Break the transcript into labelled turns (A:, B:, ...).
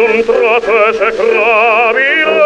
A: un trote secrabile.